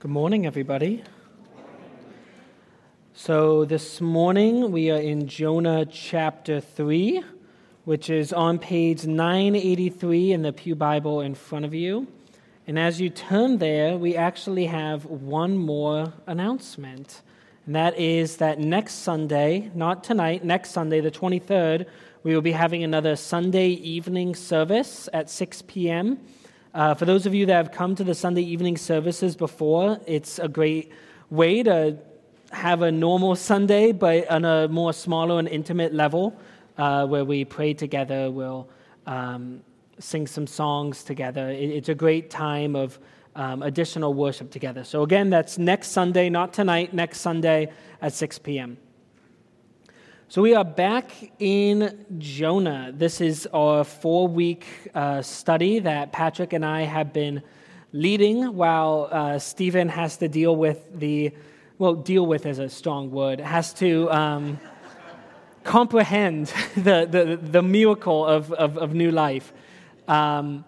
Good morning, everybody. So, this morning we are in Jonah chapter 3, which is on page 983 in the Pew Bible in front of you. And as you turn there, we actually have one more announcement. And that is that next Sunday, not tonight, next Sunday, the 23rd, we will be having another Sunday evening service at 6 p.m. Uh, for those of you that have come to the Sunday evening services before, it's a great way to have a normal Sunday, but on a more smaller and intimate level, uh, where we pray together, we'll um, sing some songs together. It, it's a great time of um, additional worship together. So, again, that's next Sunday, not tonight, next Sunday at 6 p.m. So we are back in Jonah. This is our four week uh, study that Patrick and I have been leading while uh, Stephen has to deal with the, well, deal with is a strong word, has to um, comprehend the, the, the miracle of, of, of new life. Um,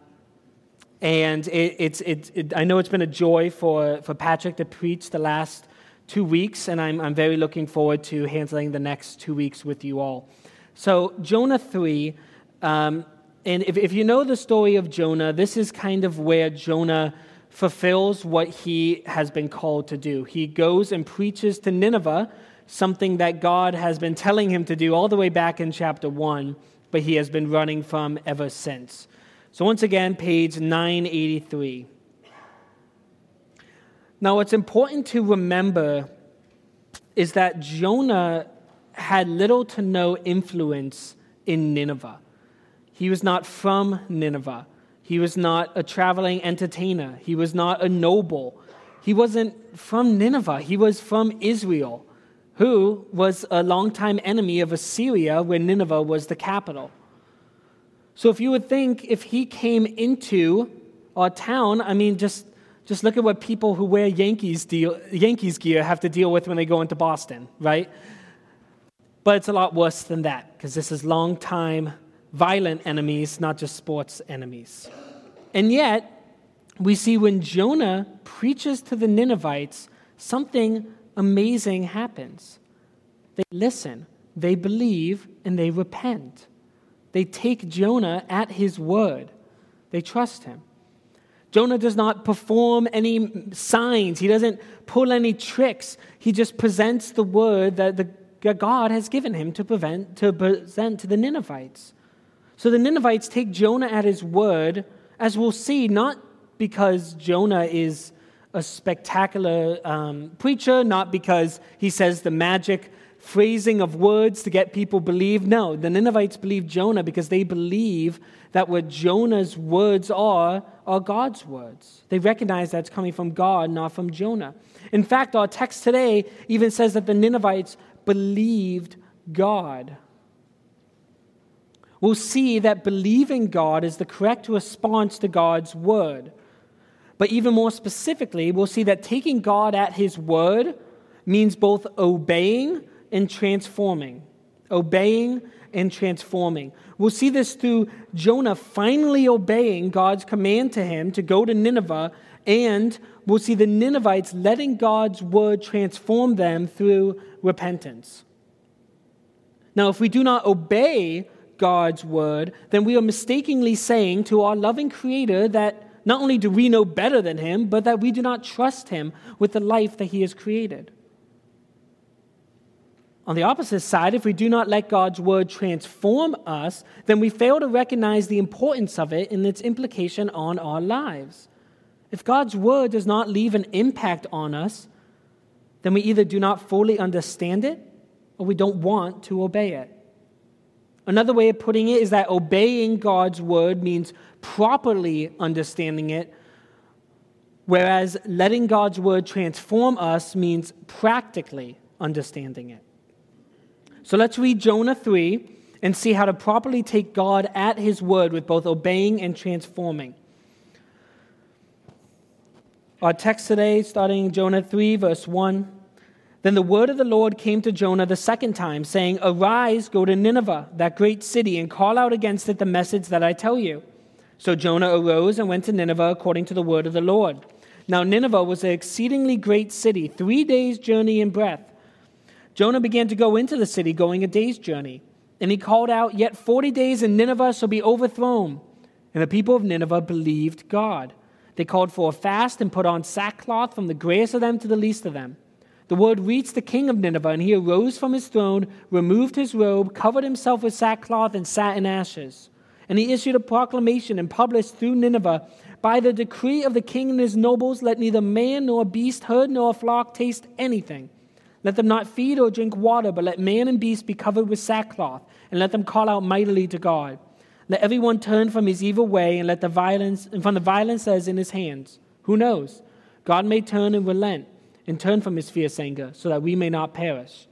and it, it's, it, it, I know it's been a joy for, for Patrick to preach the last two weeks, and I'm, I'm very looking forward to handling the next two weeks with you all. So, Jonah 3, um, and if, if you know the story of Jonah, this is kind of where Jonah fulfills what he has been called to do. He goes and preaches to Nineveh, something that God has been telling him to do all the way back in chapter 1, but he has been running from ever since. So, once again, page 983. Now, what's important to remember is that Jonah had little to no influence in Nineveh. He was not from Nineveh. He was not a traveling entertainer. He was not a noble. He wasn't from Nineveh. He was from Israel, who was a longtime enemy of Assyria when Nineveh was the capital. So if you would think if he came into our town, I mean, just just look at what people who wear Yankees, deal, Yankees gear have to deal with when they go into Boston, right? But it's a lot worse than that because this is long-time violent enemies, not just sports enemies. And yet, we see when Jonah preaches to the Ninevites, something amazing happens. They listen, they believe, and they repent. They take Jonah at his word, they trust him. Jonah does not perform any signs, he doesn't pull any tricks. He just presents the word that, the, that God has given him to, prevent, to present to the Ninevites. So the Ninevites take Jonah at his word, as we'll see, not because Jonah is a spectacular um, preacher, not because he says the magic phrasing of words to get people believe. No, the Ninevites believe Jonah because they believe that what Jonah's words are are God's words. They recognize that's coming from God, not from Jonah. In fact, our text today even says that the Ninevites believed God. We'll see that believing God is the correct response to God's word. But even more specifically, we'll see that taking God at his word means both obeying and transforming. Obeying and transforming. We'll see this through Jonah finally obeying God's command to him to go to Nineveh, and we'll see the Ninevites letting God's word transform them through repentance. Now, if we do not obey God's word, then we are mistakenly saying to our loving Creator that not only do we know better than Him, but that we do not trust Him with the life that He has created. On the opposite side, if we do not let God's word transform us, then we fail to recognize the importance of it and its implication on our lives. If God's word does not leave an impact on us, then we either do not fully understand it or we don't want to obey it. Another way of putting it is that obeying God's word means properly understanding it, whereas letting God's word transform us means practically understanding it. So let's read Jonah 3 and see how to properly take God at his word with both obeying and transforming. Our text today, starting Jonah 3, verse 1. Then the word of the Lord came to Jonah the second time, saying, Arise, go to Nineveh, that great city, and call out against it the message that I tell you. So Jonah arose and went to Nineveh according to the word of the Lord. Now, Nineveh was an exceedingly great city, three days' journey in breadth. Jonah began to go into the city, going a day's journey. And he called out, Yet forty days and Nineveh shall be overthrown. And the people of Nineveh believed God. They called for a fast and put on sackcloth from the greatest of them to the least of them. The word reached the king of Nineveh, and he arose from his throne, removed his robe, covered himself with sackcloth, and sat in ashes. And he issued a proclamation and published through Nineveh By the decree of the king and his nobles, let neither man nor beast, herd nor flock taste anything. Let them not feed or drink water, but let man and beast be covered with sackcloth, and let them call out mightily to God. Let everyone turn from his evil way, and let the violence and from the violence that is in his hands. Who knows? God may turn and relent, and turn from his fierce anger, so that we may not perish.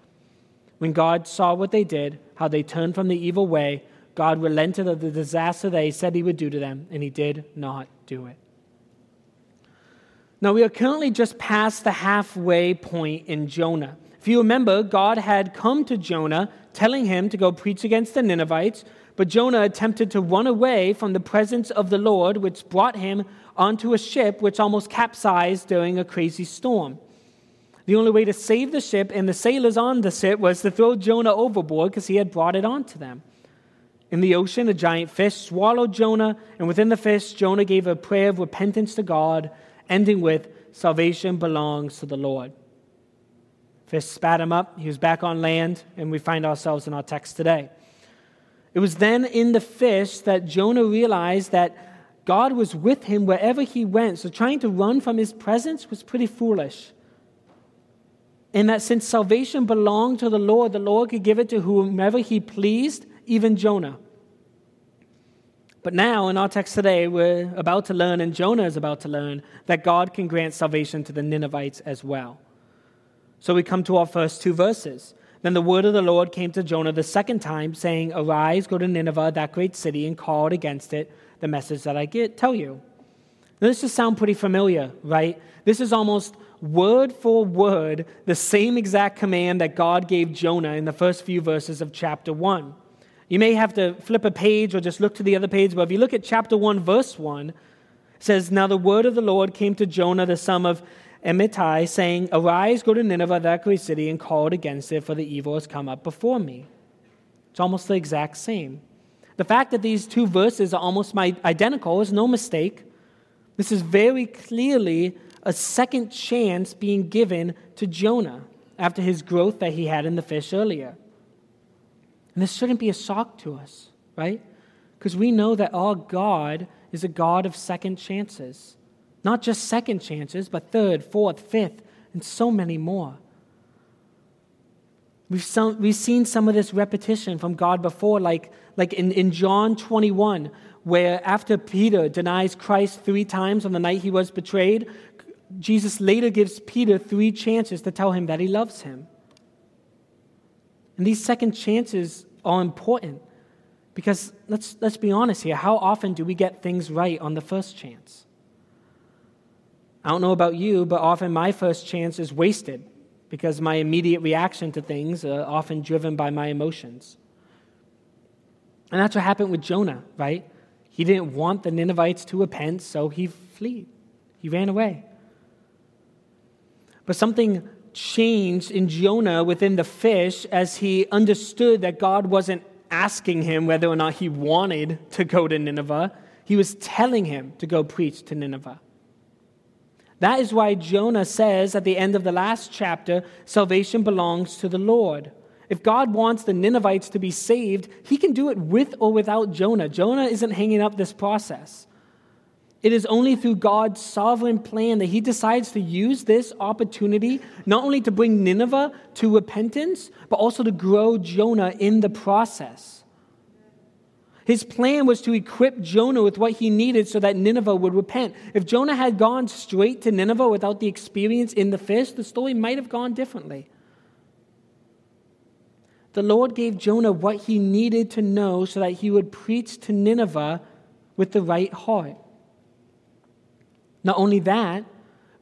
When God saw what they did, how they turned from the evil way, God relented of the disaster he said he would do to them, and he did not do it. Now, we are currently just past the halfway point in Jonah. If you remember, God had come to Jonah telling him to go preach against the Ninevites, but Jonah attempted to run away from the presence of the Lord, which brought him onto a ship which almost capsized during a crazy storm. The only way to save the ship and the sailors on the ship was to throw Jonah overboard because he had brought it onto them. In the ocean, a giant fish swallowed Jonah, and within the fish, Jonah gave a prayer of repentance to God ending with, Salvation belongs to the Lord. Fish spat him up. He was back on land, and we find ourselves in our text today. It was then in the fish that Jonah realized that God was with him wherever he went. So trying to run from his presence was pretty foolish. And that since salvation belonged to the Lord, the Lord could give it to whomever he pleased, even Jonah. But now, in our text today, we're about to learn, and Jonah is about to learn, that God can grant salvation to the Ninevites as well. So we come to our first two verses. Then the word of the Lord came to Jonah the second time, saying, Arise, go to Nineveh, that great city, and call it against it the message that I get, tell you. Now, this just sound pretty familiar, right? This is almost word for word the same exact command that God gave Jonah in the first few verses of chapter 1. You may have to flip a page or just look to the other page, but if you look at chapter 1, verse 1, it says, Now the word of the Lord came to Jonah, the son of Amittai, saying, Arise, go to Nineveh, that great city, and call it against it, for the evil has come up before me. It's almost the exact same. The fact that these two verses are almost identical is no mistake. This is very clearly a second chance being given to Jonah after his growth that he had in the fish earlier. And this shouldn't be a shock to us, right? Because we know that our God is a God of second chances. Not just second chances, but third, fourth, fifth, and so many more. We've, some, we've seen some of this repetition from God before, like, like in, in John 21, where after Peter denies Christ three times on the night he was betrayed, Jesus later gives Peter three chances to tell him that he loves him. And these second chances are important because let's, let's be honest here. How often do we get things right on the first chance? I don't know about you, but often my first chance is wasted because my immediate reaction to things are often driven by my emotions. And that's what happened with Jonah, right? He didn't want the Ninevites to repent, so he fled. He ran away. But something changed in Jonah within the fish as he understood that God wasn't asking him whether or not he wanted to go to Nineveh. He was telling him to go preach to Nineveh. That is why Jonah says at the end of the last chapter salvation belongs to the Lord. If God wants the Ninevites to be saved, he can do it with or without Jonah. Jonah isn't hanging up this process. It is only through God's sovereign plan that He decides to use this opportunity not only to bring Nineveh to repentance, but also to grow Jonah in the process. His plan was to equip Jonah with what he needed so that Nineveh would repent. If Jonah had gone straight to Nineveh without the experience in the fish, the story might have gone differently. The Lord gave Jonah what he needed to know so that he would preach to Nineveh with the right heart. Not only that,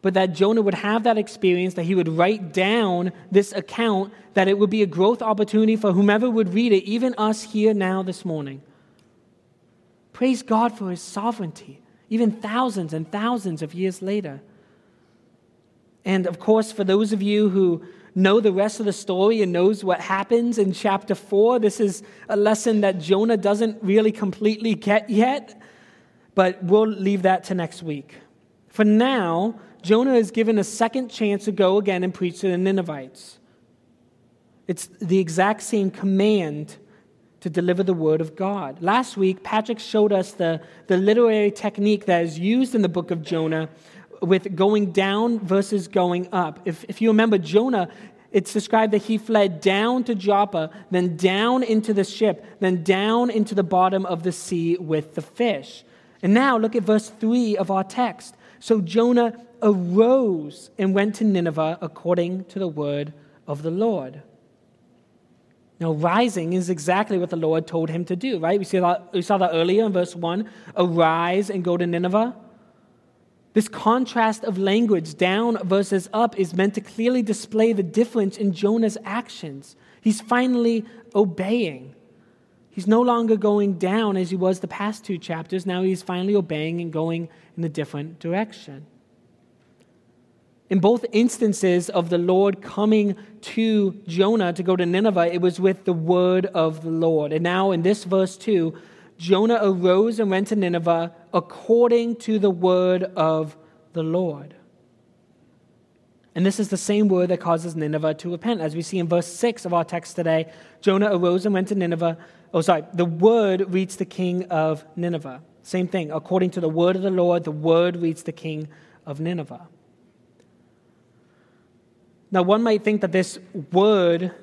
but that Jonah would have that experience, that he would write down this account, that it would be a growth opportunity for whomever would read it, even us here now this morning. Praise God for his sovereignty, even thousands and thousands of years later. And of course, for those of you who know the rest of the story and knows what happens in chapter 4, this is a lesson that Jonah doesn't really completely get yet, but we'll leave that to next week. For now, Jonah is given a second chance to go again and preach to the Ninevites. It's the exact same command to deliver the word of God. Last week, Patrick showed us the, the literary technique that is used in the book of Jonah with going down versus going up. If, if you remember, Jonah, it's described that he fled down to Joppa, then down into the ship, then down into the bottom of the sea with the fish. And now look at verse 3 of our text. So Jonah arose and went to Nineveh according to the word of the Lord. Now, rising is exactly what the Lord told him to do, right? We, see that, we saw that earlier in verse 1 arise and go to Nineveh. This contrast of language, down versus up, is meant to clearly display the difference in Jonah's actions. He's finally obeying. He's no longer going down as he was the past two chapters. Now he's finally obeying and going in a different direction. In both instances of the Lord coming to Jonah to go to Nineveh, it was with the word of the Lord. And now in this verse 2, Jonah arose and went to Nineveh according to the word of the Lord. And this is the same word that causes Nineveh to repent. As we see in verse 6 of our text today, Jonah arose and went to Nineveh. Oh, sorry, the word reads the king of Nineveh. Same thing. According to the word of the Lord, the word reads the king of Nineveh. Now, one might think that this word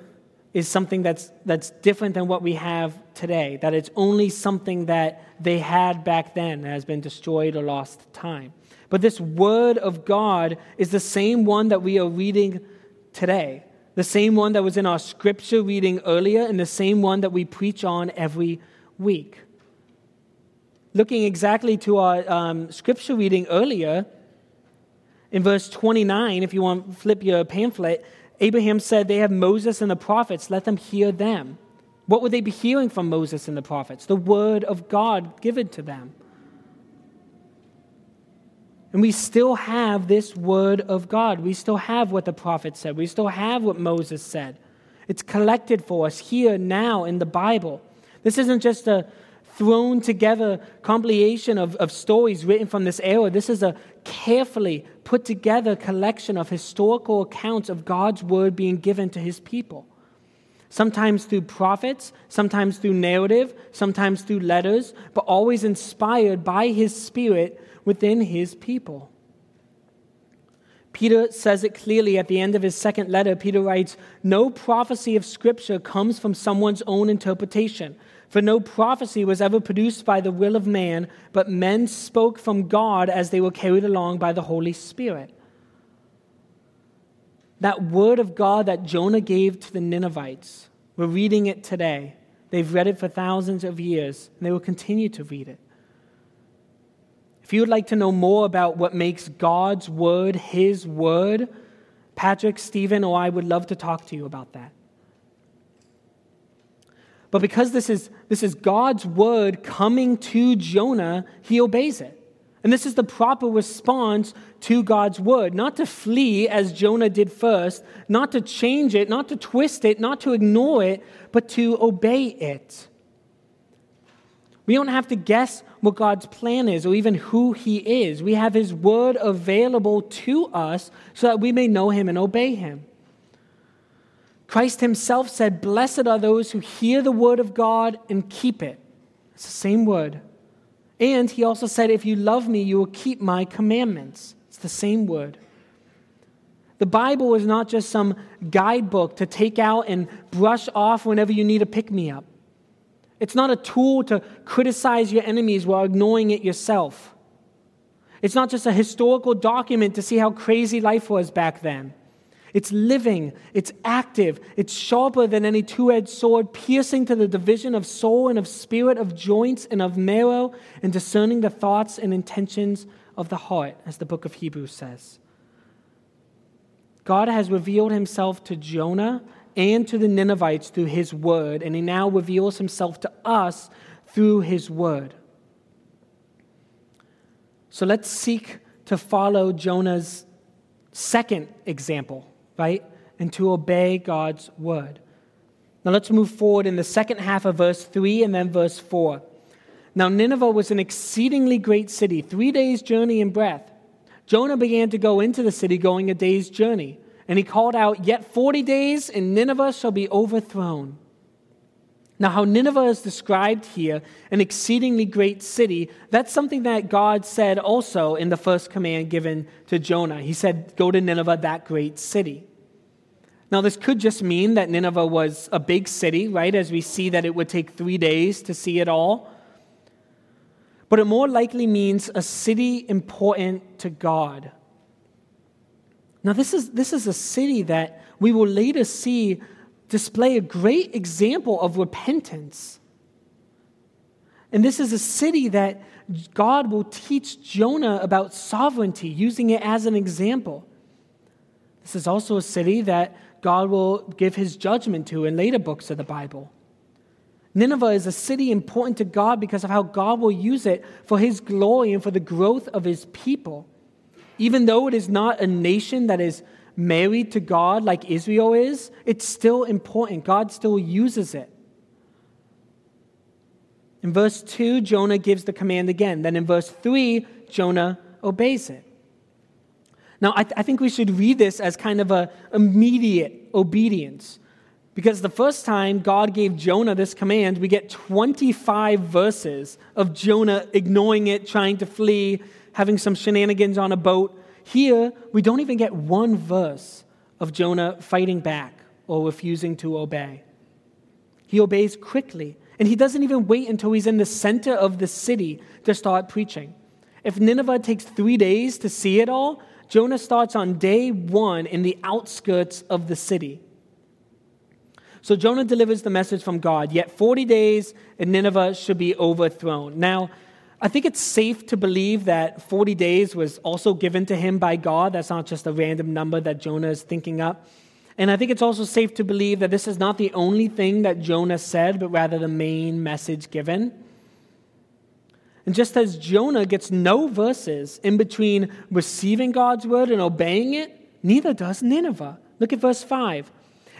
is something that's, that's different than what we have today, that it's only something that they had back then that has been destroyed or lost time. But this word of God is the same one that we are reading today, the same one that was in our scripture reading earlier, and the same one that we preach on every week. Looking exactly to our um, scripture reading earlier, in verse 29, if you want to flip your pamphlet, Abraham said, They have Moses and the prophets, let them hear them. What would they be hearing from Moses and the prophets? The word of God given to them. And we still have this word of God. We still have what the prophet said. We still have what Moses said. It's collected for us here now in the Bible. This isn't just a thrown together compilation of, of stories written from this era. This is a carefully put together collection of historical accounts of God's word being given to his people. Sometimes through prophets, sometimes through narrative, sometimes through letters, but always inspired by his spirit within his people. Peter says it clearly at the end of his second letter. Peter writes, No prophecy of Scripture comes from someone's own interpretation. For no prophecy was ever produced by the will of man, but men spoke from God as they were carried along by the Holy Spirit. That word of God that Jonah gave to the Ninevites, we're reading it today. They've read it for thousands of years, and they will continue to read it. If you would like to know more about what makes God's word his word, Patrick, Stephen, or I would love to talk to you about that. But because this is, this is God's word coming to Jonah, he obeys it. And this is the proper response to God's word. Not to flee as Jonah did first, not to change it, not to twist it, not to ignore it, but to obey it. We don't have to guess what God's plan is or even who He is. We have His word available to us so that we may know Him and obey Him. Christ himself said, Blessed are those who hear the word of God and keep it. It's the same word. And he also said, If you love me, you will keep my commandments. It's the same word. The Bible is not just some guidebook to take out and brush off whenever you need a pick me up. It's not a tool to criticize your enemies while ignoring it yourself. It's not just a historical document to see how crazy life was back then. It's living, it's active, it's sharper than any two edged sword, piercing to the division of soul and of spirit, of joints and of marrow, and discerning the thoughts and intentions of the heart, as the book of Hebrews says. God has revealed himself to Jonah and to the Ninevites through his word, and he now reveals himself to us through his word. So let's seek to follow Jonah's second example, right? And to obey God's word. Now let's move forward in the second half of verse 3 and then verse 4. Now Nineveh was an exceedingly great city, three days' journey in breadth. Jonah began to go into the city, going a day's journey. And he called out, Yet 40 days, and Nineveh shall be overthrown. Now, how Nineveh is described here, an exceedingly great city, that's something that God said also in the first command given to Jonah. He said, Go to Nineveh, that great city. Now, this could just mean that Nineveh was a big city, right? As we see that it would take three days to see it all. But it more likely means a city important to God. Now, this is, this is a city that we will later see display a great example of repentance. And this is a city that God will teach Jonah about sovereignty, using it as an example. This is also a city that God will give his judgment to in later books of the Bible. Nineveh is a city important to God because of how God will use it for his glory and for the growth of his people. Even though it is not a nation that is married to God like Israel is, it's still important. God still uses it. In verse 2, Jonah gives the command again. Then in verse 3, Jonah obeys it. Now, I, th- I think we should read this as kind of a immediate obedience. Because the first time God gave Jonah this command, we get 25 verses of Jonah ignoring it, trying to flee, having some shenanigans on a boat. Here, we don't even get one verse of Jonah fighting back or refusing to obey. He obeys quickly, and he doesn't even wait until he's in the center of the city to start preaching. If Nineveh takes three days to see it all, Jonah starts on day one in the outskirts of the city. So Jonah delivers the message from God, yet 40 days and Nineveh should be overthrown. Now, I think it's safe to believe that 40 days was also given to him by God. That's not just a random number that Jonah is thinking up. And I think it's also safe to believe that this is not the only thing that Jonah said, but rather the main message given. And just as Jonah gets no verses in between receiving God's word and obeying it, neither does Nineveh. Look at verse 5.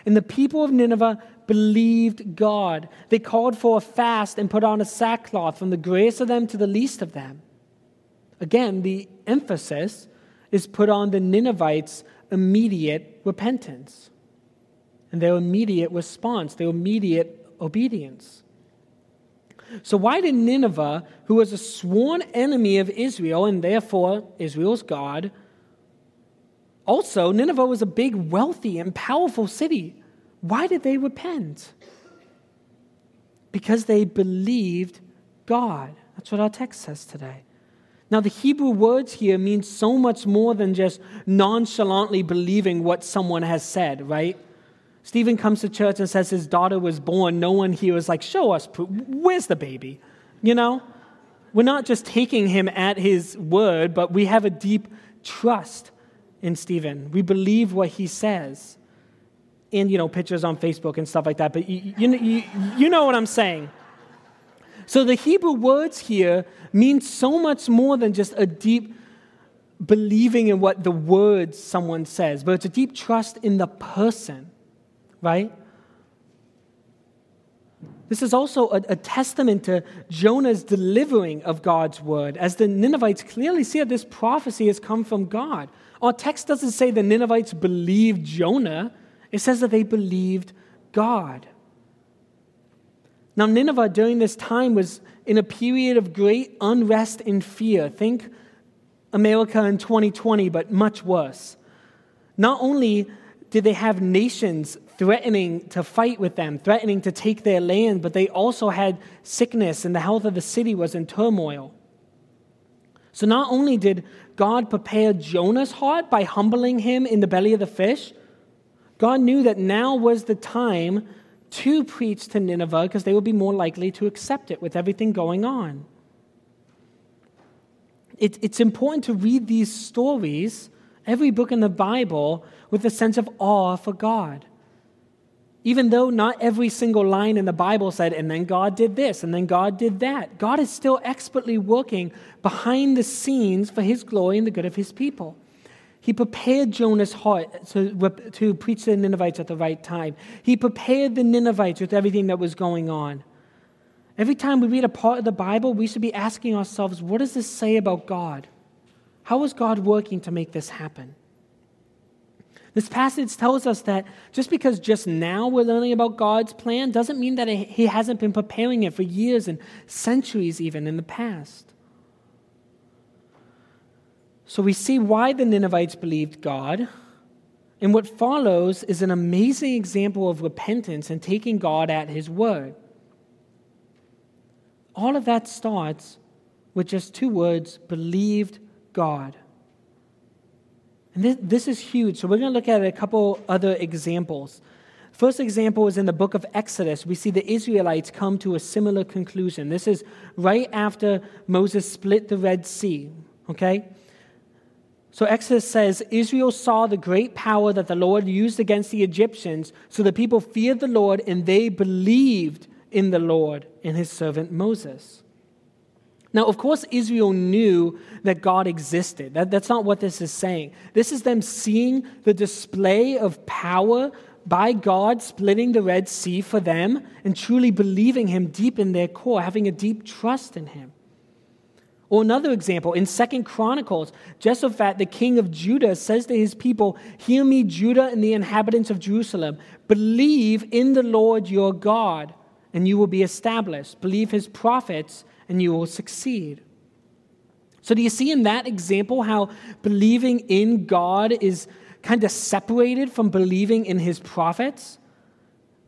And the people of Nineveh believed God. They called for a fast and put on a sackcloth from the greatest of them to the least of them. Again, the emphasis is put on the Ninevites' immediate repentance and their immediate response, their immediate obedience. So, why did Nineveh, who was a sworn enemy of Israel and therefore Israel's God, also, Nineveh was a big, wealthy, and powerful city. Why did they repent? Because they believed God. That's what our text says today. Now, the Hebrew words here mean so much more than just nonchalantly believing what someone has said, right? Stephen comes to church and says his daughter was born. No one here is like, Show us. Where's the baby? You know? We're not just taking him at his word, but we have a deep trust in Stephen. We believe what he says and you know pictures on Facebook and stuff like that. But you, you, you, you know what I'm saying. So the Hebrew words here mean so much more than just a deep believing in what the words someone says, but it's a deep trust in the person, right? This is also a, a, testament to Jonah's delivering of God's word. As the Ninevites clearly see that this prophecy has come from God. Our text doesn't say the Ninevites believed Jonah, it says that they believed God. Now, Nineveh during this time was in a period of great unrest and fear. Think America in 2020, but much worse. Not only did they have nations threatening to fight with them, threatening to take their land, but they also had sickness and the health of the city was in turmoil. So not only did God prepare Jonah's heart by humbling him in the belly of the fish, God knew that now was the time to preach to Nineveh because they would be more likely to accept it with everything going on. It, it's important to read these stories, every book in the Bible, with a sense of awe for God. Even though not every single line in the Bible said, and then God did this, and then God did that, God is still expertly working behind the scenes for His glory and the good of His people. He prepared Jonah's heart to, to preach to the Ninevites at the right time. He prepared the Ninevites with everything that was going on. Every time we read a part of the Bible, we should be asking ourselves, what does this say about God? How is God working to make this happen? This passage tells us that just because just now we're learning about God's plan doesn't mean that He hasn't been preparing it for years and centuries, even in the past. So we see why the Ninevites believed God. And what follows is an amazing example of repentance and taking God at His word. All of that starts with just two words believed God. And this, this is huge. So we're going to look at a couple other examples. First example is in the book of Exodus. We see the Israelites come to a similar conclusion. This is right after Moses split the Red Sea. Okay? So Exodus says Israel saw the great power that the Lord used against the Egyptians, so the people feared the Lord and they believed in the Lord and his servant Moses. Now, of course, Israel knew that God existed. That, that's not what this is saying. This is them seeing the display of power by God splitting the Red Sea for them and truly believing Him deep in their core, having a deep trust in Him. Another example, in Second Chronicles, Jehoshaphat, the king of Judah, says to his people, Hear me, Judah and the inhabitants of Jerusalem. Believe in the Lord your God, and you will be established. Believe his prophets, and you will succeed. So, do you see in that example how believing in God is kind of separated from believing in his prophets?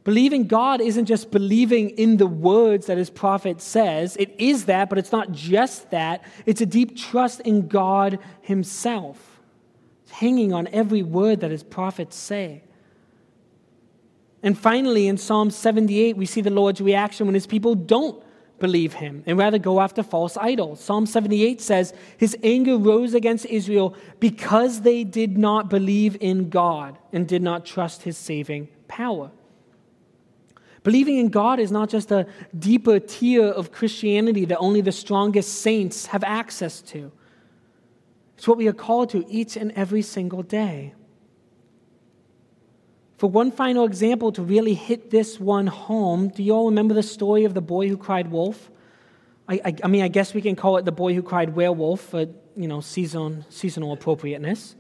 Believing God isn't just believing in the words that his prophet says. It is that, but it's not just that. It's a deep trust in God himself. It's hanging on every word that his prophets say. And finally, in Psalm 78, we see the Lord's reaction when his people don't believe him and rather go after false idols. Psalm 78 says, His anger rose against Israel because they did not believe in God and did not trust his saving power. Believing in God is not just a deeper tier of Christianity that only the strongest saints have access to. It's what we are called to each and every single day. For one final example to really hit this one home, do you all remember the story of the boy who cried wolf? I, I, I mean, I guess we can call it the boy who cried werewolf for you know season, seasonal appropriateness.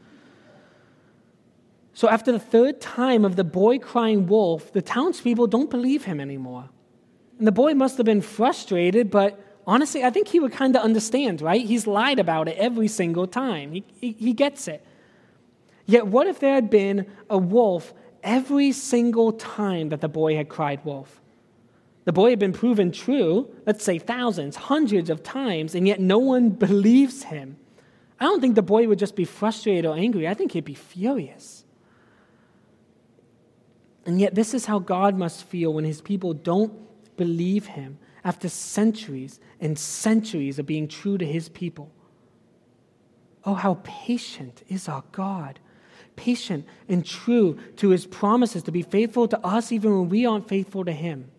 So, after the third time of the boy crying wolf, the townspeople don't believe him anymore. And the boy must have been frustrated, but honestly, I think he would kind of understand, right? He's lied about it every single time. He, he, he gets it. Yet, what if there had been a wolf every single time that the boy had cried wolf? The boy had been proven true, let's say thousands, hundreds of times, and yet no one believes him. I don't think the boy would just be frustrated or angry. I think he'd be furious. And yet, this is how God must feel when his people don't believe him after centuries and centuries of being true to his people. Oh, how patient is our God! Patient and true to his promises to be faithful to us even when we aren't faithful to him.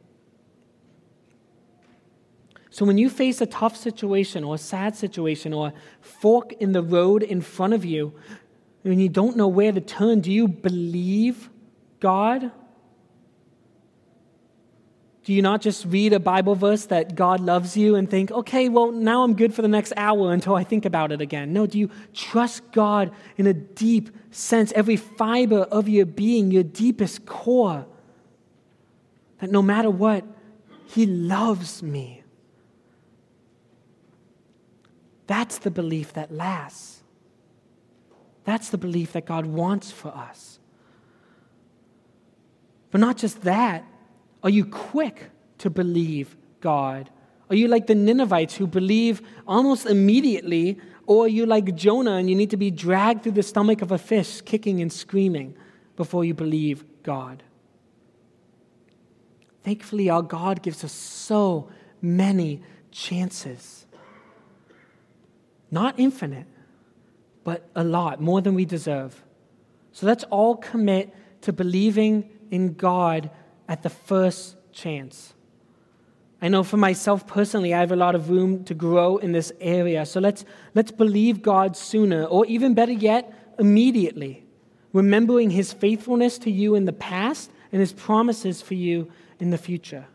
So, when you face a tough situation or a sad situation or a fork in the road in front of you, and you don't know where to turn, do you believe God? Do you not just read a Bible verse that God loves you and think, okay, well, now I'm good for the next hour until I think about it again? No, do you trust God in a deep sense, every fiber of your being, your deepest core, that no matter what, He loves me? That's the belief that lasts. That's the belief that God wants for us. But not just that, are you quick to believe God? Are you like the Ninevites who believe almost immediately, or are you like Jonah and you need to be dragged through the stomach of a fish, kicking and screaming before you believe God? Thankfully, our God gives us so many chances. Not infinite, but a lot, more than we deserve. So let's all commit to believing in God at the first chance. I know for myself personally, I have a lot of room to grow in this area. So let's, let's believe God sooner, or even better yet, immediately, remembering his faithfulness to you in the past and his promises for you in the future.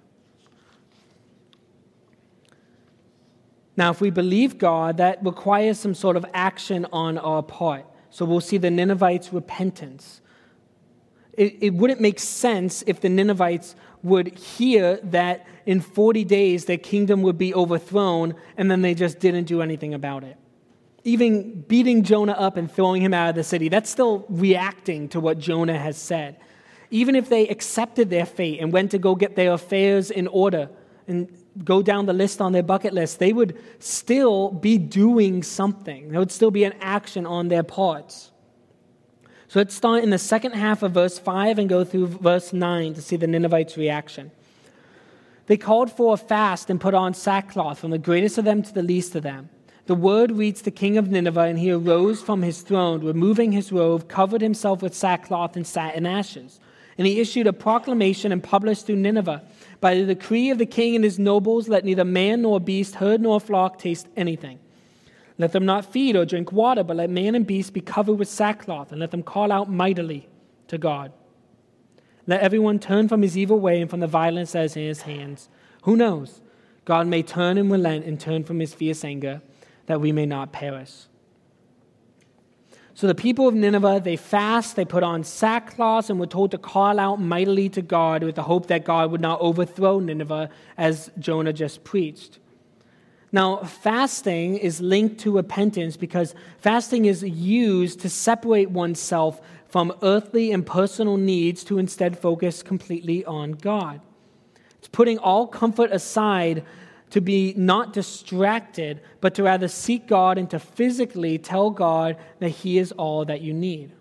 Now, if we believe God, that requires some sort of action on our part. So we'll see the Ninevites' repentance. It, it wouldn't make sense if the Ninevites would hear that in 40 days their kingdom would be overthrown and then they just didn't do anything about it. Even beating Jonah up and throwing him out of the city, that's still reacting to what Jonah has said. Even if they accepted their fate and went to go get their affairs in order and go down the list on their bucket list, they would still be doing something. There would still be an action on their parts. So let's start in the second half of verse 5 and go through verse 9 to see the Ninevites' reaction. They called for a fast and put on sackcloth, from the greatest of them to the least of them. The word reached the king of Nineveh, and he arose from his throne, removing his robe, covered himself with sackcloth, and sat in ashes. And he issued a proclamation and published through Nineveh by the decree of the king and his nobles, let neither man nor beast, herd nor flock taste anything. Let them not feed or drink water, but let man and beast be covered with sackcloth, and let them call out mightily to God. Let everyone turn from his evil way and from the violence that is in his hands. Who knows? God may turn and relent and turn from his fierce anger, that we may not perish. So the people of Nineveh, they fast, they put on sackcloth, and were told to call out mightily to God with the hope that God would not overthrow Nineveh, as Jonah just preached. Now, fasting is linked to repentance because fasting is used to separate oneself from earthly and personal needs to instead focus completely on God. It's putting all comfort aside to be not distracted, but to rather seek God and to physically tell God that He is all that you need.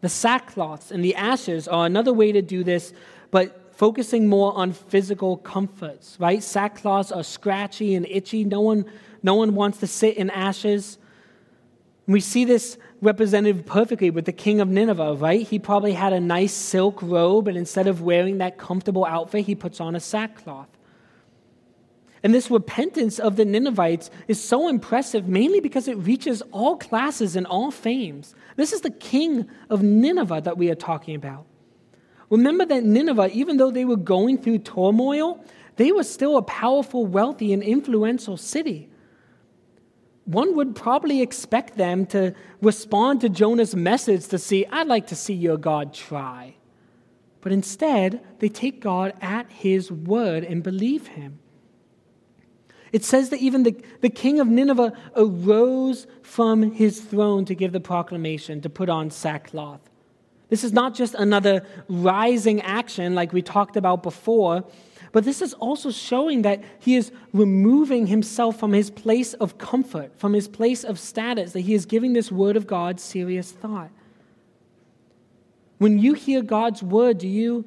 The sackcloths and the ashes are another way to do this, but focusing more on physical comforts, right? Sackcloths are scratchy and itchy. No one, no one wants to sit in ashes. We see this represented perfectly with the king of Nineveh, right? He probably had a nice silk robe, and instead of wearing that comfortable outfit, he puts on a sackcloth. And this repentance of the Ninevites is so impressive, mainly because it reaches all classes and all fames. This is the king of Nineveh that we are talking about. Remember that Nineveh, even though they were going through turmoil, they were still a powerful, wealthy, and influential city. One would probably expect them to respond to Jonah's message to see, I'd like to see your God try. But instead, they take God at his word and believe him. It says that even the, the king of Nineveh arose from his throne to give the proclamation, to put on sackcloth. This is not just another rising action like we talked about before, but this is also showing that he is removing himself from his place of comfort, from his place of status, that he is giving this word of God serious thought. When you hear God's word, do you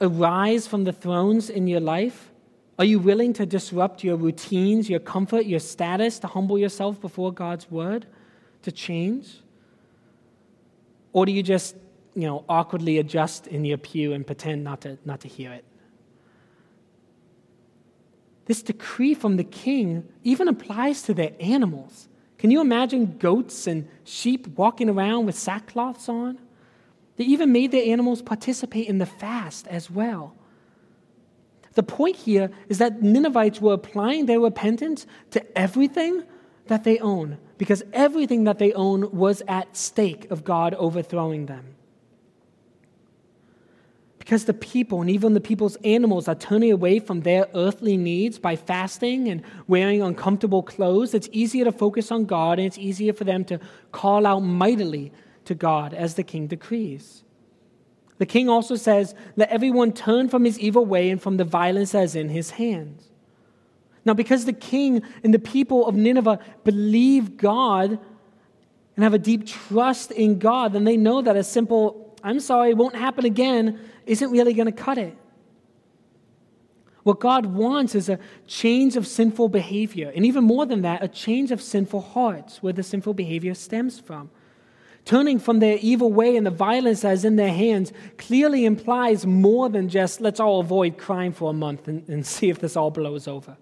arise from the thrones in your life? Are you willing to disrupt your routines, your comfort, your status, to humble yourself before God's word, to change? Or do you just, you know, awkwardly adjust in your pew and pretend not to, not to hear it? This decree from the king even applies to their animals. Can you imagine goats and sheep walking around with sackcloths on? They even made their animals participate in the fast as well. The point here is that Ninevites were applying their repentance to everything that they own, because everything that they own was at stake of God overthrowing them. Because the people and even the people's animals are turning away from their earthly needs by fasting and wearing uncomfortable clothes, it's easier to focus on God and it's easier for them to call out mightily to God as the king decrees. The king also says, Let everyone turn from his evil way and from the violence that is in his hands. Now, because the king and the people of Nineveh believe God and have a deep trust in God, then they know that a simple, I'm sorry, it won't happen again, isn't really going to cut it. What God wants is a change of sinful behavior, and even more than that, a change of sinful hearts where the sinful behavior stems from. Turning from their evil way and the violence that is in their hands clearly implies more than just let's all avoid crime for a month and, and see if this all blows over.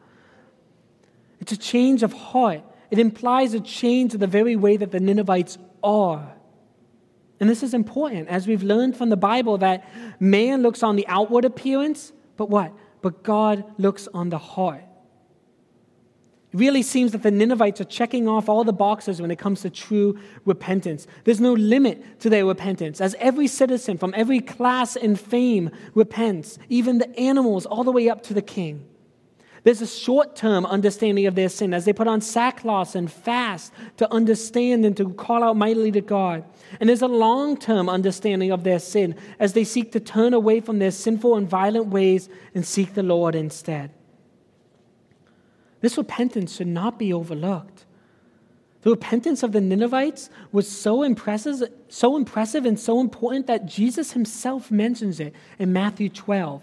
It's a change of heart. It implies a change of the very way that the Ninevites are. And this is important as we've learned from the Bible that man looks on the outward appearance, but what? But God looks on the heart. It really seems that the Ninevites are checking off all the boxes when it comes to true repentance. There's no limit to their repentance, as every citizen from every class and fame repents, even the animals, all the way up to the king. There's a short term understanding of their sin as they put on sackcloth and fast to understand and to call out mightily to God. And there's a long term understanding of their sin as they seek to turn away from their sinful and violent ways and seek the Lord instead. This repentance should not be overlooked. The repentance of the Ninevites was so impressive, so impressive and so important that Jesus himself mentions it in Matthew 12.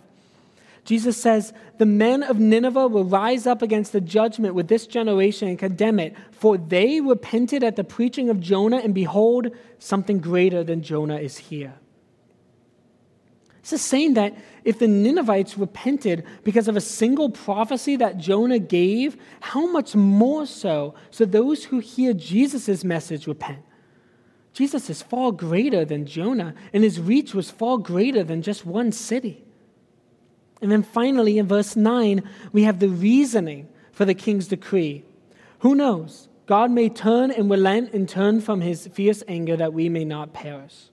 Jesus says, The men of Nineveh will rise up against the judgment with this generation and condemn it, for they repented at the preaching of Jonah, and behold, something greater than Jonah is here. This is saying that if the Ninevites repented because of a single prophecy that Jonah gave, how much more so so those who hear Jesus' message repent? Jesus is far greater than Jonah, and his reach was far greater than just one city. And then finally, in verse 9, we have the reasoning for the king's decree. Who knows? God may turn and relent and turn from his fierce anger that we may not perish.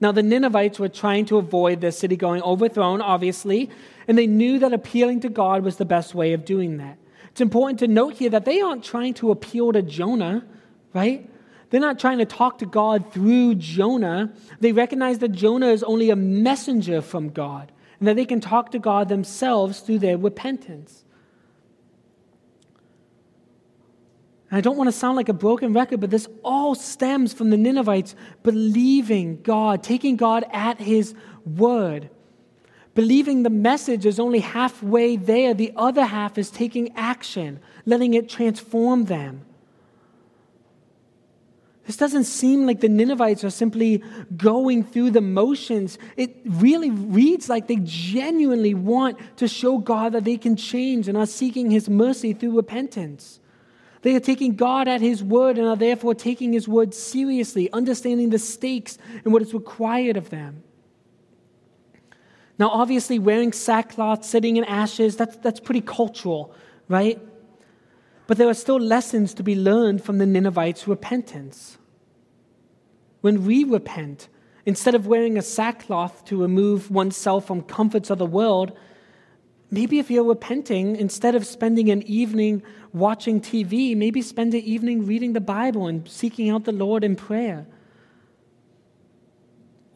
Now, the Ninevites were trying to avoid their city going overthrown, obviously, and they knew that appealing to God was the best way of doing that. It's important to note here that they aren't trying to appeal to Jonah, right? They're not trying to talk to God through Jonah. They recognize that Jonah is only a messenger from God and that they can talk to God themselves through their repentance. I don't want to sound like a broken record, but this all stems from the Ninevites believing God, taking God at His word. Believing the message is only halfway there, the other half is taking action, letting it transform them. This doesn't seem like the Ninevites are simply going through the motions. It really reads like they genuinely want to show God that they can change and are seeking His mercy through repentance. They are taking God at His word and are therefore taking His word seriously, understanding the stakes and what is required of them. Now, obviously, wearing sackcloth, sitting in ashes, that's, that's pretty cultural, right? But there are still lessons to be learned from the Ninevites' repentance. When we repent, instead of wearing a sackcloth to remove oneself from comforts of the world, maybe if you're repenting, instead of spending an evening watching TV, maybe spend an evening reading the Bible and seeking out the Lord in prayer.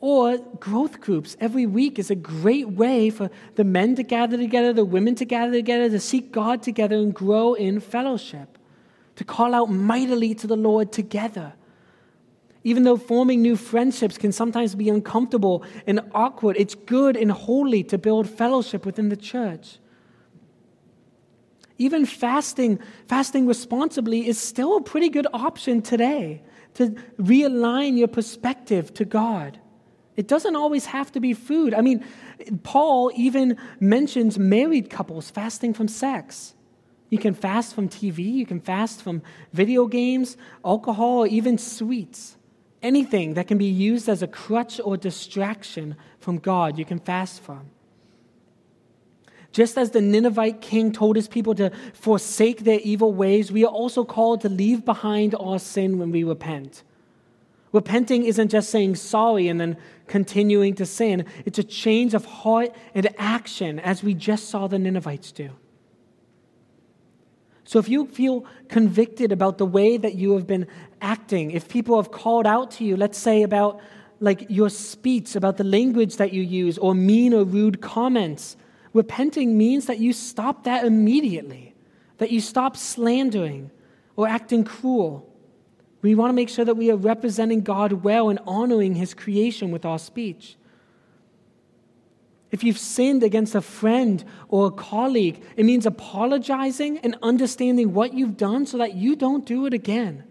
Or growth groups every week is a great way for the men to gather together, the women to gather together, to seek God together and grow in fellowship, to call out mightily to the Lord together. Even though forming new friendships can sometimes be uncomfortable and awkward, it's good and holy to build fellowship within the church. Even fasting, fasting responsibly is still a pretty good option today to realign your perspective to God. It doesn't always have to be food. I mean, Paul even mentions married couples fasting from sex. You can fast from TV, you can fast from video games, alcohol, even sweets. Anything that can be used as a crutch or distraction from God, you can fast from. Just as the Ninevite king told his people to forsake their evil ways, we are also called to leave behind our sin when we repent. Repenting isn't just saying sorry and then continuing to sin, it's a change of heart and action, as we just saw the Ninevites do. So if you feel convicted about the way that you have been acting, if people have called out to you, let's say about like your speech, about the language that you use, or mean or rude comments, Repenting means that you stop that immediately, that you stop slandering or acting cruel. We want to make sure that we are representing God well and honoring His creation with our speech. If you've sinned against a friend or a colleague, it means apologizing and understanding what you've done so that you don't do it again.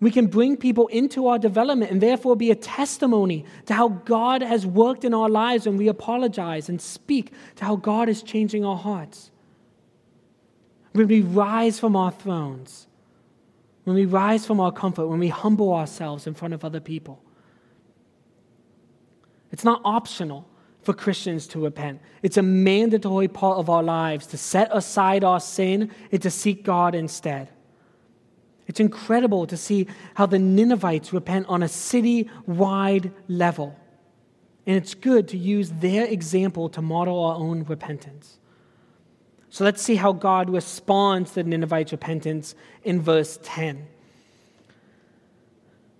We can bring people into our development and therefore be a testimony to how God has worked in our lives when we apologize and speak to how God is changing our hearts. When we rise from our thrones, when we rise from our comfort, when we humble ourselves in front of other people. It's not optional for Christians to repent. It's a mandatory part of our lives to set aside our sin and to seek God instead. It's incredible to see how the Ninevites repent on a city wide level. And it's good to use their example to model our own repentance. So let's see how God responds to the Ninevites' repentance in verse 10.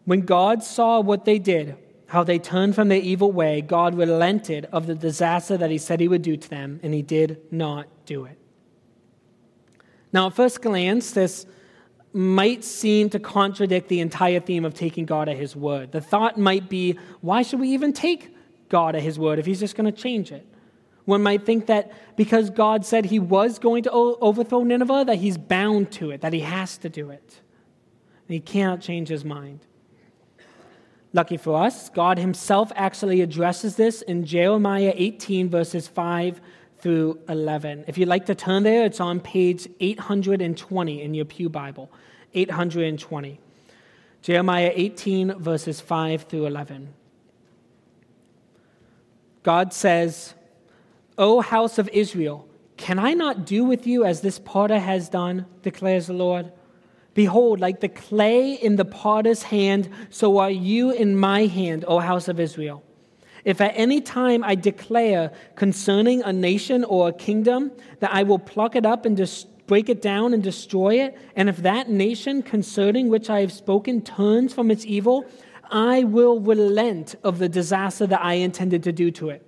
When God saw what they did, how they turned from their evil way, God relented of the disaster that he said he would do to them, and he did not do it. Now, at first glance, this might seem to contradict the entire theme of taking God at his word. The thought might be, why should we even take God at his word if he's just going to change it? One might think that because God said he was going to overthrow Nineveh, that he's bound to it, that he has to do it. And he cannot change his mind. Lucky for us, God Himself actually addresses this in Jeremiah 18, verses 5 through 11. If you'd like to turn there, it's on page 820 in your Pew Bible. 820. Jeremiah 18, verses 5 through 11. God says, O house of Israel, can I not do with you as this potter has done, declares the Lord? Behold, like the clay in the potter's hand, so are you in my hand, O house of Israel. If at any time I declare concerning a nation or a kingdom that I will pluck it up and just break it down and destroy it, and if that nation concerning which I have spoken turns from its evil, I will relent of the disaster that I intended to do to it.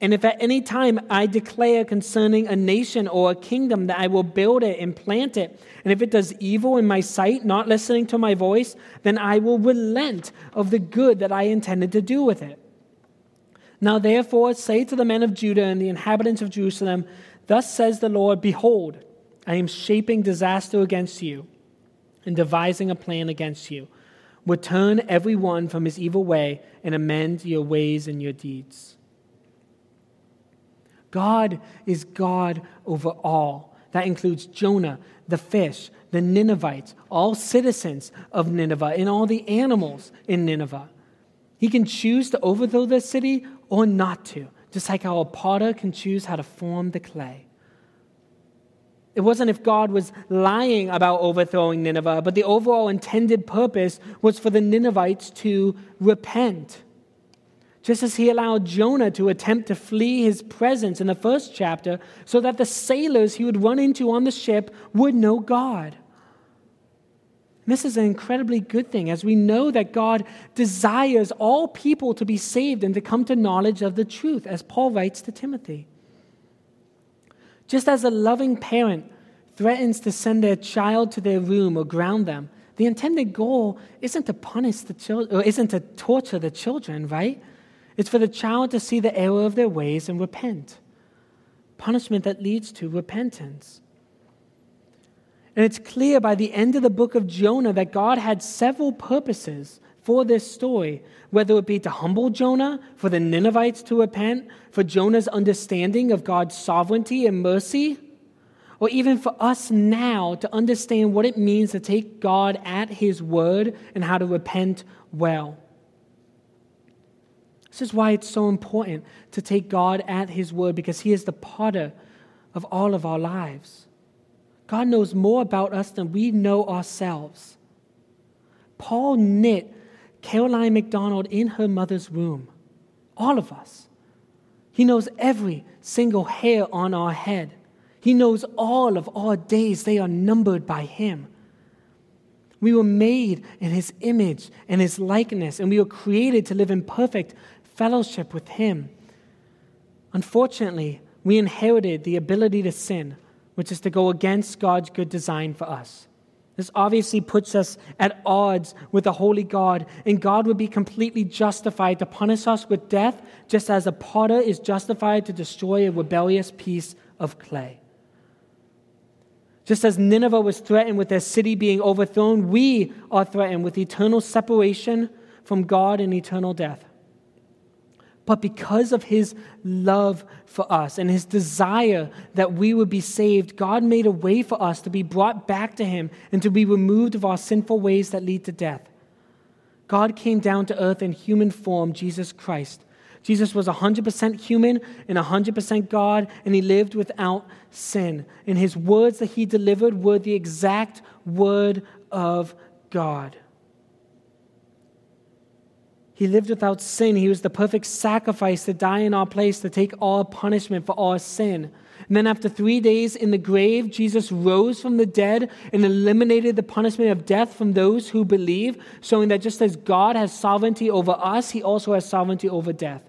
And if at any time I declare concerning a nation or a kingdom that I will build it and plant it, and if it does evil in my sight, not listening to my voice, then I will relent of the good that I intended to do with it. Now therefore say to the men of Judah and the inhabitants of Jerusalem, Thus says the Lord, Behold, I am shaping disaster against you and devising a plan against you. Return every one from his evil way and amend your ways and your deeds. God is God over all. That includes Jonah, the fish, the Ninevites, all citizens of Nineveh, and all the animals in Nineveh. He can choose to overthrow the city or not to, just like how a potter can choose how to form the clay. It wasn't if God was lying about overthrowing Nineveh, but the overall intended purpose was for the Ninevites to repent just as he allowed Jonah to attempt to flee his presence in the first chapter, so that the sailors he would run into on the ship would know God. this is an incredibly good thing, as we know that God desires all people to be saved and to come to knowledge of the truth, as Paul writes to Timothy. Just as a loving parent threatens to send their child to their room or ground them, the intended goal isn't to punish the children, or isn't to torture the children, right? It's for the child to see the error of their ways and repent. Punishment that leads to repentance. And it's clear by the end of the book of Jonah that God had several purposes for this story, whether it be to humble Jonah, for the Ninevites to repent, for Jonah's understanding of God's sovereignty and mercy, or even for us now to understand what it means to take God at His word and how to repent well. This is why it's so important to take God at His word because He is the potter of all of our lives. God knows more about us than we know ourselves. Paul knit Caroline McDonald in her mother's womb, all of us. He knows every single hair on our head. He knows all of our days, they are numbered by Him. We were made in His image and His likeness, and we were created to live in perfect fellowship with Him. Unfortunately, we inherited the ability to sin, which is to go against God's good design for us. This obviously puts us at odds with the holy God, and God would be completely justified to punish us with death, just as a potter is justified to destroy a rebellious piece of clay. Just as Nineveh was threatened with their city being overthrown, we are threatened with eternal separation from God and eternal death. But because of his love for us and his desire that we would be saved, God made a way for us to be brought back to him and to be removed of our sinful ways that lead to death. God came down to earth in human form, Jesus Christ. Jesus was 100% human and 100% God, and he lived without sin. And his words that he delivered were the exact word of God. He lived without sin. He was the perfect sacrifice to die in our place, to take all punishment for our sin. And then, after three days in the grave, Jesus rose from the dead and eliminated the punishment of death from those who believe, showing that just as God has sovereignty over us, he also has sovereignty over death.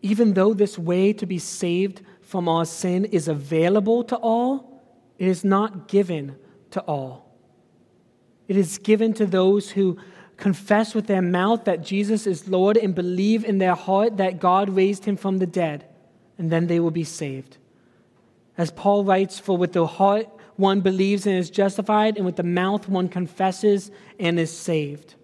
Even though this way to be saved from our sin is available to all, it is not given to all. It is given to those who confess with their mouth that Jesus is Lord and believe in their heart that God raised him from the dead, and then they will be saved. As Paul writes, For with the heart one believes and is justified, and with the mouth one confesses and is saved.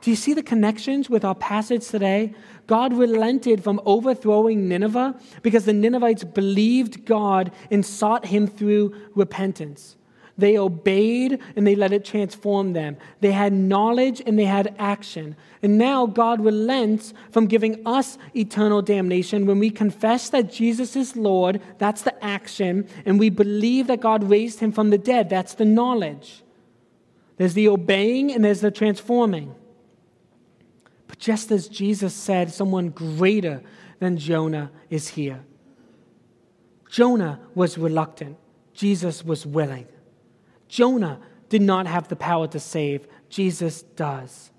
Do you see the connections with our passage today? God relented from overthrowing Nineveh because the Ninevites believed God and sought him through repentance. They obeyed and they let it transform them. They had knowledge and they had action. And now God relents from giving us eternal damnation when we confess that Jesus is Lord, that's the action, and we believe that God raised him from the dead, that's the knowledge. There's the obeying and there's the transforming. But just as Jesus said, someone greater than Jonah is here. Jonah was reluctant, Jesus was willing. Jonah did not have the power to save, Jesus does.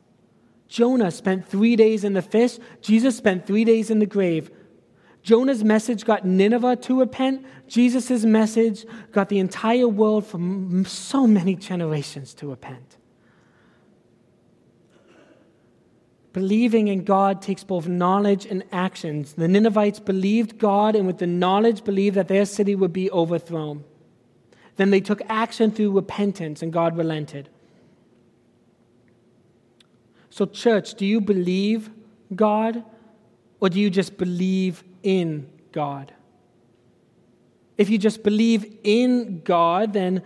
Jonah spent three days in the fish, Jesus spent three days in the grave. Jonah's message got Nineveh to repent. Jesus' message got the entire world for so many generations to repent. Believing in God takes both knowledge and actions. The Ninevites believed God, and with the knowledge, believed that their city would be overthrown. Then they took action through repentance, and God relented. So, church, do you believe God, or do you just believe in God? If you just believe in God, then,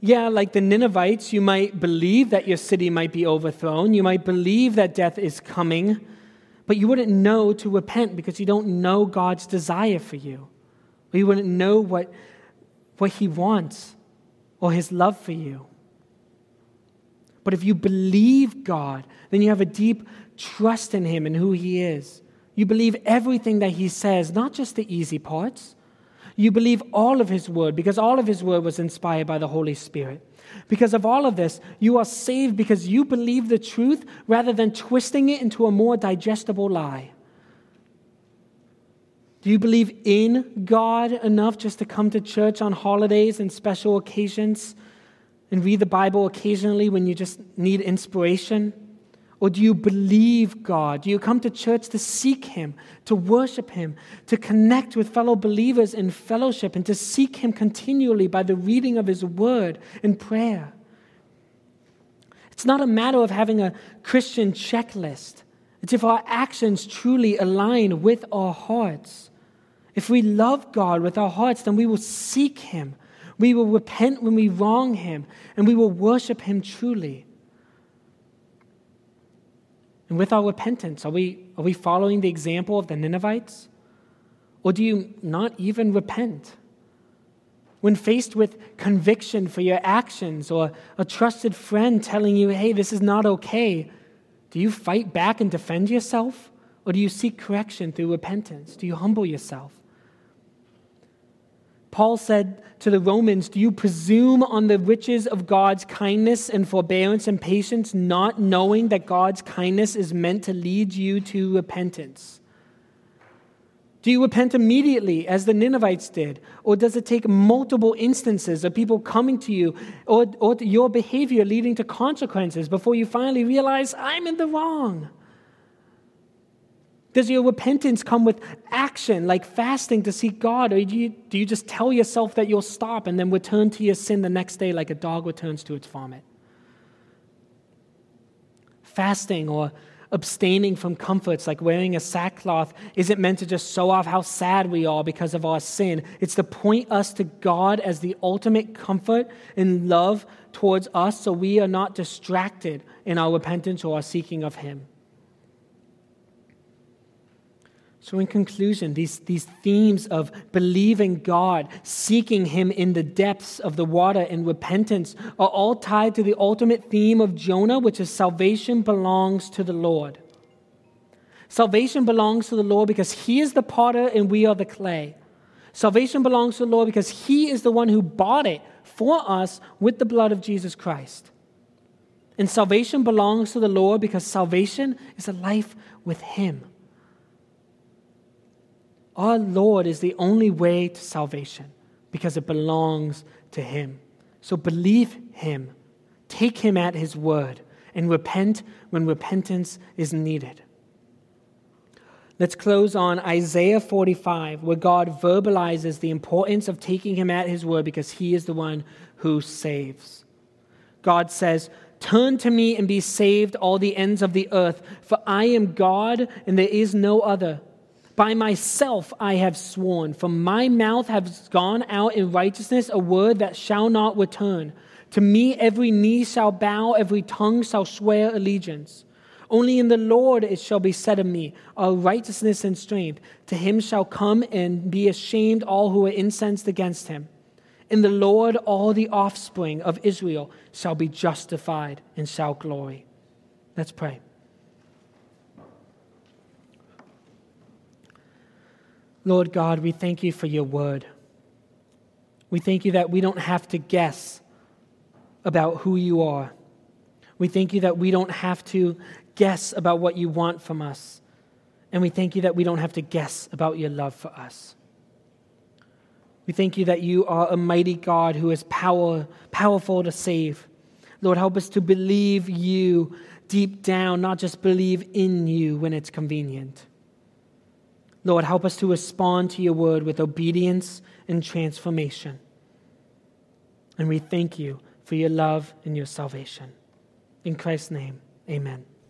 yeah, like the Ninevites, you might believe that your city might be overthrown. You might believe that death is coming, but you wouldn't know to repent because you don't know God's desire for you. You wouldn't know what what He wants or His love for you. But if you believe God, then you have a deep trust in Him and who He is. You believe everything that He says, not just the easy parts. You believe all of His word because all of His word was inspired by the Holy Spirit. Because of all of this, you are saved because you believe the truth rather than twisting it into a more digestible lie. Do you believe in God enough just to come to church on holidays and special occasions and read the Bible occasionally when you just need inspiration? Or do you believe God? Do you come to church to seek Him, to worship Him, to connect with fellow believers in fellowship, and to seek Him continually by the reading of His Word and prayer? It's not a matter of having a Christian checklist. It's if our actions truly align with our hearts. If we love God with our hearts, then we will seek Him. We will repent when we wrong Him, and we will worship Him truly. And with our repentance, are we, are we following the example of the Ninevites? Or do you not even repent? When faced with conviction for your actions or a trusted friend telling you, hey, this is not okay, do you fight back and defend yourself? Or do you seek correction through repentance? Do you humble yourself? Paul said to the Romans, Do you presume on the riches of God's kindness and forbearance and patience, not knowing that God's kindness is meant to lead you to repentance? Do you repent immediately as the Ninevites did? Or does it take multiple instances of people coming to you or, or your behavior leading to consequences before you finally realize, I'm in the wrong? Does your repentance come with action, like fasting to seek God? Or do you, do you just tell yourself that you'll stop and then return to your sin the next day like a dog returns to its vomit? Fasting or abstaining from comforts like wearing a sackcloth isn't meant to just show off how sad we are because of our sin. It's to point us to God as the ultimate comfort and love towards us so we are not distracted in our repentance or our seeking of Him. So, in conclusion, these, these themes of believing God, seeking Him in the depths of the water, and repentance are all tied to the ultimate theme of Jonah, which is salvation belongs to the Lord. Salvation belongs to the Lord because He is the potter and we are the clay. Salvation belongs to the Lord because He is the one who bought it for us with the blood of Jesus Christ. And salvation belongs to the Lord because salvation is a life with Him. Our Lord is the only way to salvation because it belongs to Him. So believe Him, take Him at His word, and repent when repentance is needed. Let's close on Isaiah 45, where God verbalizes the importance of taking Him at His word because He is the one who saves. God says, Turn to me and be saved, all the ends of the earth, for I am God and there is no other. By myself I have sworn, from my mouth has gone out in righteousness a word that shall not return. To me every knee shall bow, every tongue shall swear allegiance. Only in the Lord it shall be said of me, our righteousness and strength. To him shall come and be ashamed all who are incensed against him. In the Lord all the offspring of Israel shall be justified and shall glory. Let's pray. Lord God, we thank you for your word. We thank you that we don't have to guess about who you are. We thank you that we don't have to guess about what you want from us. And we thank you that we don't have to guess about your love for us. We thank you that you are a mighty God who is power, powerful to save. Lord, help us to believe you deep down, not just believe in you when it's convenient. Lord, help us to respond to your word with obedience and transformation. And we thank you for your love and your salvation. In Christ's name, amen.